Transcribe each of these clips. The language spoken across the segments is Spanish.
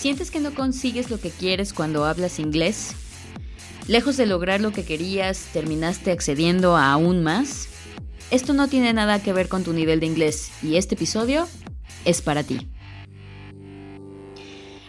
¿Sientes que no consigues lo que quieres cuando hablas inglés? Lejos de lograr lo que querías, terminaste accediendo a aún más. Esto no tiene nada que ver con tu nivel de inglés y este episodio es para ti.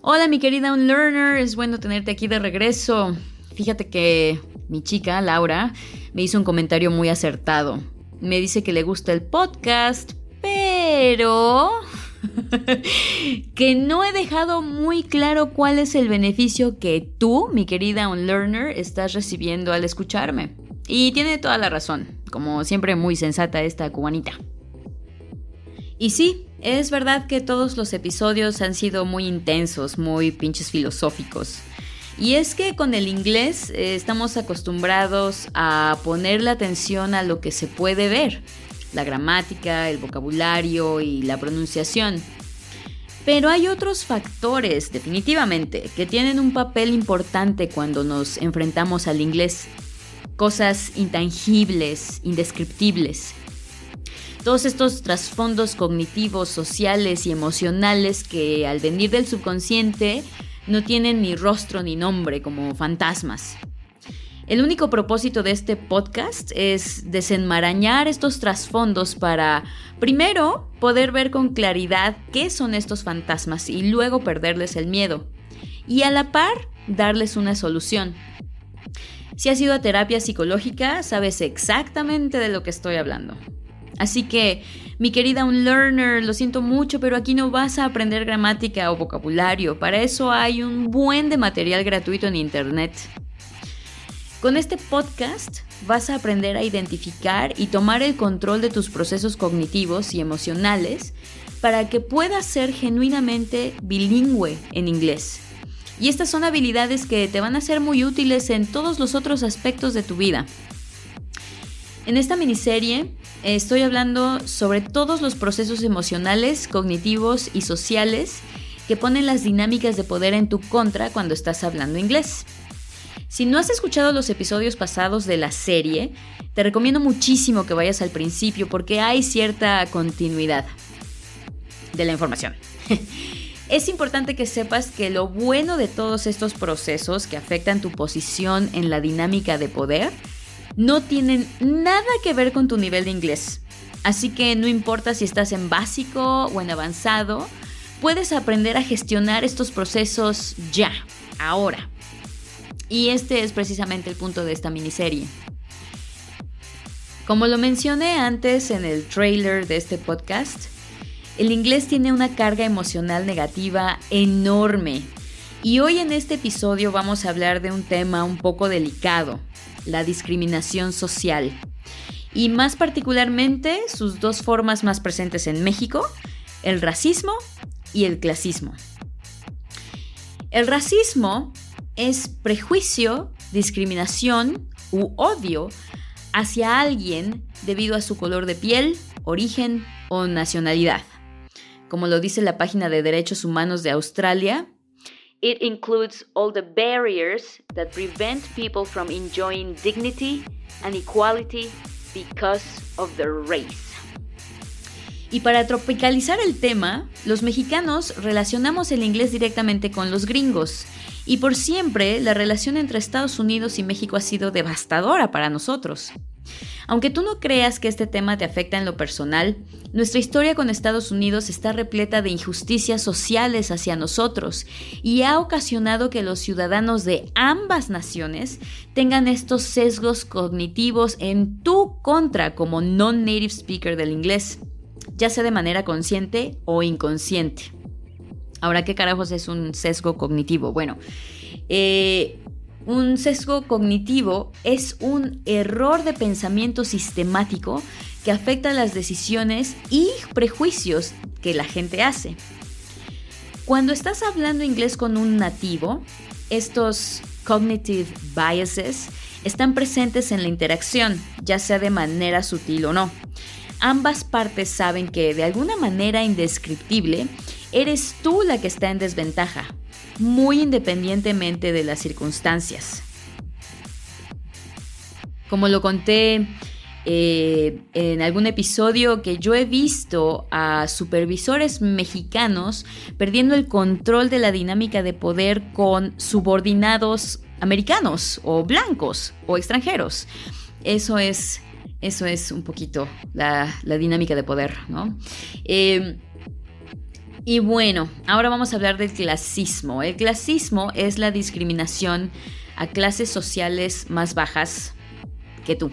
Hola mi querida Unlearner, es bueno tenerte aquí de regreso. Fíjate que mi chica, Laura, me hizo un comentario muy acertado. Me dice que le gusta el podcast, pero que no he dejado muy claro cuál es el beneficio que tú, mi querida Unlearner, estás recibiendo al escucharme. Y tiene toda la razón, como siempre muy sensata esta cubanita. Y sí, es verdad que todos los episodios han sido muy intensos, muy pinches filosóficos. Y es que con el inglés eh, estamos acostumbrados a poner la atención a lo que se puede ver, la gramática, el vocabulario y la pronunciación. Pero hay otros factores, definitivamente, que tienen un papel importante cuando nos enfrentamos al inglés. Cosas intangibles, indescriptibles. Todos estos trasfondos cognitivos, sociales y emocionales que al venir del subconsciente no tienen ni rostro ni nombre como fantasmas. El único propósito de este podcast es desenmarañar estos trasfondos para, primero, poder ver con claridad qué son estos fantasmas y luego perderles el miedo. Y a la par, darles una solución. Si has ido a terapia psicológica, sabes exactamente de lo que estoy hablando. Así que, mi querida Unlearner, lo siento mucho, pero aquí no vas a aprender gramática o vocabulario. Para eso hay un buen de material gratuito en Internet. Con este podcast vas a aprender a identificar y tomar el control de tus procesos cognitivos y emocionales para que puedas ser genuinamente bilingüe en inglés. Y estas son habilidades que te van a ser muy útiles en todos los otros aspectos de tu vida. En esta miniserie estoy hablando sobre todos los procesos emocionales, cognitivos y sociales que ponen las dinámicas de poder en tu contra cuando estás hablando inglés. Si no has escuchado los episodios pasados de la serie, te recomiendo muchísimo que vayas al principio porque hay cierta continuidad de la información. Es importante que sepas que lo bueno de todos estos procesos que afectan tu posición en la dinámica de poder no tienen nada que ver con tu nivel de inglés. Así que no importa si estás en básico o en avanzado, puedes aprender a gestionar estos procesos ya, ahora. Y este es precisamente el punto de esta miniserie. Como lo mencioné antes en el trailer de este podcast, el inglés tiene una carga emocional negativa enorme. Y hoy en este episodio vamos a hablar de un tema un poco delicado, la discriminación social. Y más particularmente sus dos formas más presentes en México, el racismo y el clasismo. El racismo es prejuicio, discriminación u odio hacia alguien debido a su color de piel, origen o nacionalidad. Como lo dice la página de Derechos Humanos de Australia, It includes all the barriers that prevent people from enjoying dignity and equality because of their race. Y para tropicalizar el tema, los mexicanos relacionamos el inglés directamente con los gringos y por siempre la relación entre Estados Unidos y México ha sido devastadora para nosotros. Aunque tú no creas que este tema te afecta en lo personal, nuestra historia con Estados Unidos está repleta de injusticias sociales hacia nosotros y ha ocasionado que los ciudadanos de ambas naciones tengan estos sesgos cognitivos en tu contra como non-native speaker del inglés, ya sea de manera consciente o inconsciente. Ahora, ¿qué carajos es un sesgo cognitivo? Bueno, eh, un sesgo cognitivo es un error de pensamiento sistemático que afecta las decisiones y prejuicios que la gente hace. Cuando estás hablando inglés con un nativo, estos cognitive biases están presentes en la interacción, ya sea de manera sutil o no. Ambas partes saben que de alguna manera indescriptible eres tú la que está en desventaja, muy independientemente de las circunstancias. Como lo conté eh, en algún episodio que yo he visto a supervisores mexicanos perdiendo el control de la dinámica de poder con subordinados americanos o blancos o extranjeros. Eso es, eso es un poquito la, dinámica de poder, ¿no? Eh, y bueno, ahora vamos a hablar del clasismo. El clasismo es la discriminación a clases sociales más bajas que tú.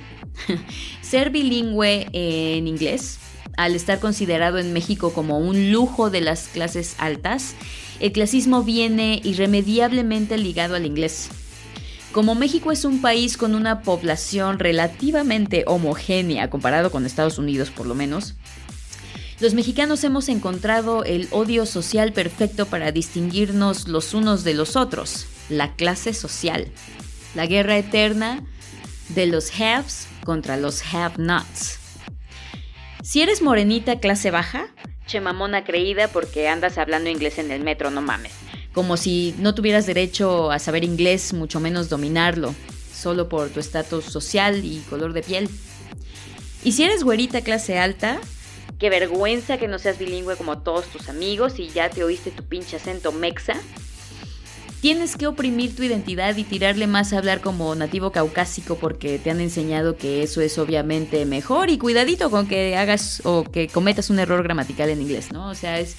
Ser bilingüe en inglés, al estar considerado en México como un lujo de las clases altas, el clasismo viene irremediablemente ligado al inglés. Como México es un país con una población relativamente homogénea comparado con Estados Unidos por lo menos, los mexicanos hemos encontrado el odio social perfecto para distinguirnos los unos de los otros, la clase social, la guerra eterna de los haves contra los have-nots. Si eres morenita clase baja, chemamona creída porque andas hablando inglés en el metro, no mames. Como si no tuvieras derecho a saber inglés, mucho menos dominarlo, solo por tu estatus social y color de piel. Y si eres güerita clase alta, Qué vergüenza que no seas bilingüe como todos tus amigos y ya te oíste tu pinche acento mexa. Tienes que oprimir tu identidad y tirarle más a hablar como nativo caucásico porque te han enseñado que eso es obviamente mejor y cuidadito con que hagas o que cometas un error gramatical en inglés, ¿no? O sea, es...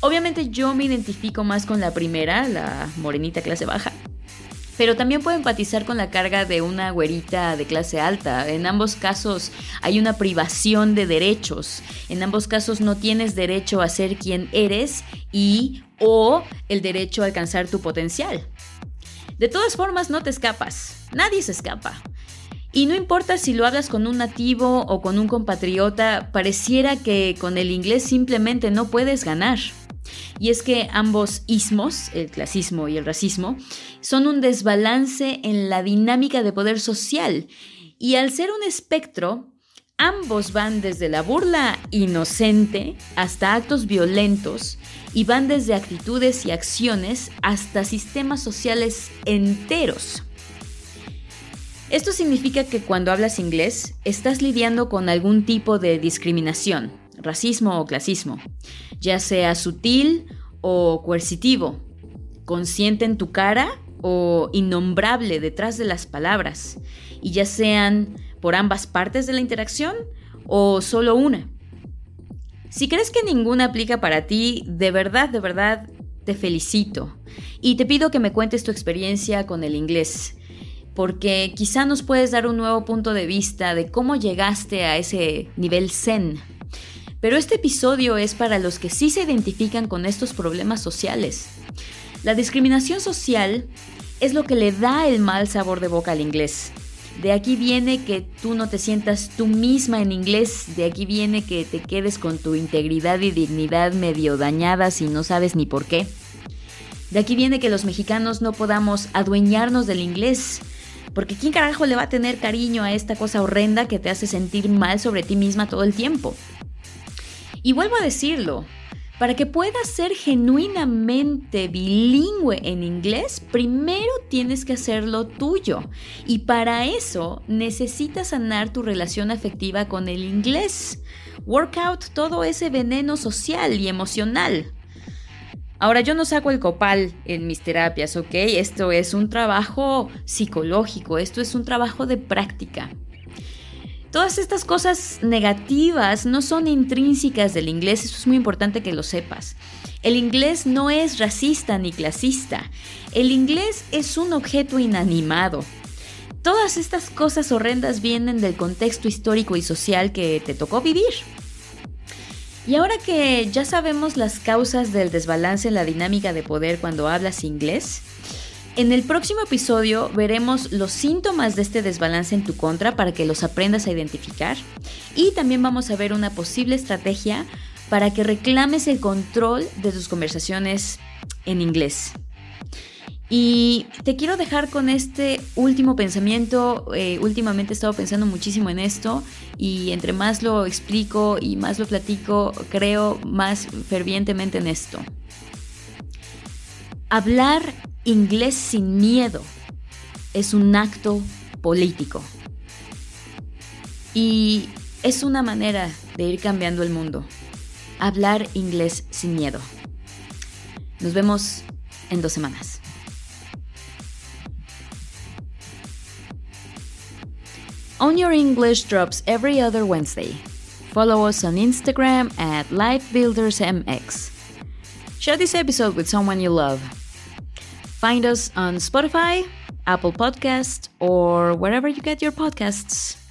Obviamente yo me identifico más con la primera, la morenita clase baja, pero también puedo empatizar con la carga de una güerita de clase alta. En ambos casos hay una privación de derechos. En ambos casos no tienes derecho a ser quien eres y o el derecho a alcanzar tu potencial. De todas formas, no te escapas. Nadie se escapa. Y no importa si lo hablas con un nativo o con un compatriota, pareciera que con el inglés simplemente no puedes ganar. Y es que ambos ismos, el clasismo y el racismo, son un desbalance en la dinámica de poder social. Y al ser un espectro, ambos van desde la burla inocente hasta actos violentos y van desde actitudes y acciones hasta sistemas sociales enteros. Esto significa que cuando hablas inglés estás lidiando con algún tipo de discriminación, racismo o clasismo, ya sea sutil o coercitivo, consciente en tu cara o innombrable detrás de las palabras, y ya sean por ambas partes de la interacción o solo una. Si crees que ninguna aplica para ti, de verdad, de verdad, te felicito y te pido que me cuentes tu experiencia con el inglés, porque quizá nos puedes dar un nuevo punto de vista de cómo llegaste a ese nivel zen pero este episodio es para los que sí se identifican con estos problemas sociales. La discriminación social es lo que le da el mal sabor de boca al inglés. De aquí viene que tú no te sientas tú misma en inglés, de aquí viene que te quedes con tu integridad y dignidad medio dañadas y no sabes ni por qué. De aquí viene que los mexicanos no podamos adueñarnos del inglés, porque ¿quién carajo le va a tener cariño a esta cosa horrenda que te hace sentir mal sobre ti misma todo el tiempo? Y vuelvo a decirlo, para que puedas ser genuinamente bilingüe en inglés, primero tienes que hacerlo tuyo. Y para eso necesitas sanar tu relación afectiva con el inglés. Workout todo ese veneno social y emocional. Ahora yo no saco el copal en mis terapias, ¿ok? Esto es un trabajo psicológico, esto es un trabajo de práctica. Todas estas cosas negativas no son intrínsecas del inglés, eso es muy importante que lo sepas. El inglés no es racista ni clasista. El inglés es un objeto inanimado. Todas estas cosas horrendas vienen del contexto histórico y social que te tocó vivir. Y ahora que ya sabemos las causas del desbalance en la dinámica de poder cuando hablas inglés, en el próximo episodio veremos los síntomas de este desbalance en tu contra para que los aprendas a identificar y también vamos a ver una posible estrategia para que reclames el control de tus conversaciones en inglés. Y te quiero dejar con este último pensamiento. Eh, últimamente he estado pensando muchísimo en esto y entre más lo explico y más lo platico, creo más fervientemente en esto. Hablar Inglés sin miedo es un acto político. Y es una manera de ir cambiando el mundo. Hablar inglés sin miedo. Nos vemos en dos semanas. On Your English drops every other Wednesday. Follow us on Instagram at LifeBuildersMX. Share this episode with someone you love. Find us on Spotify, Apple Podcast, or wherever you get your podcasts.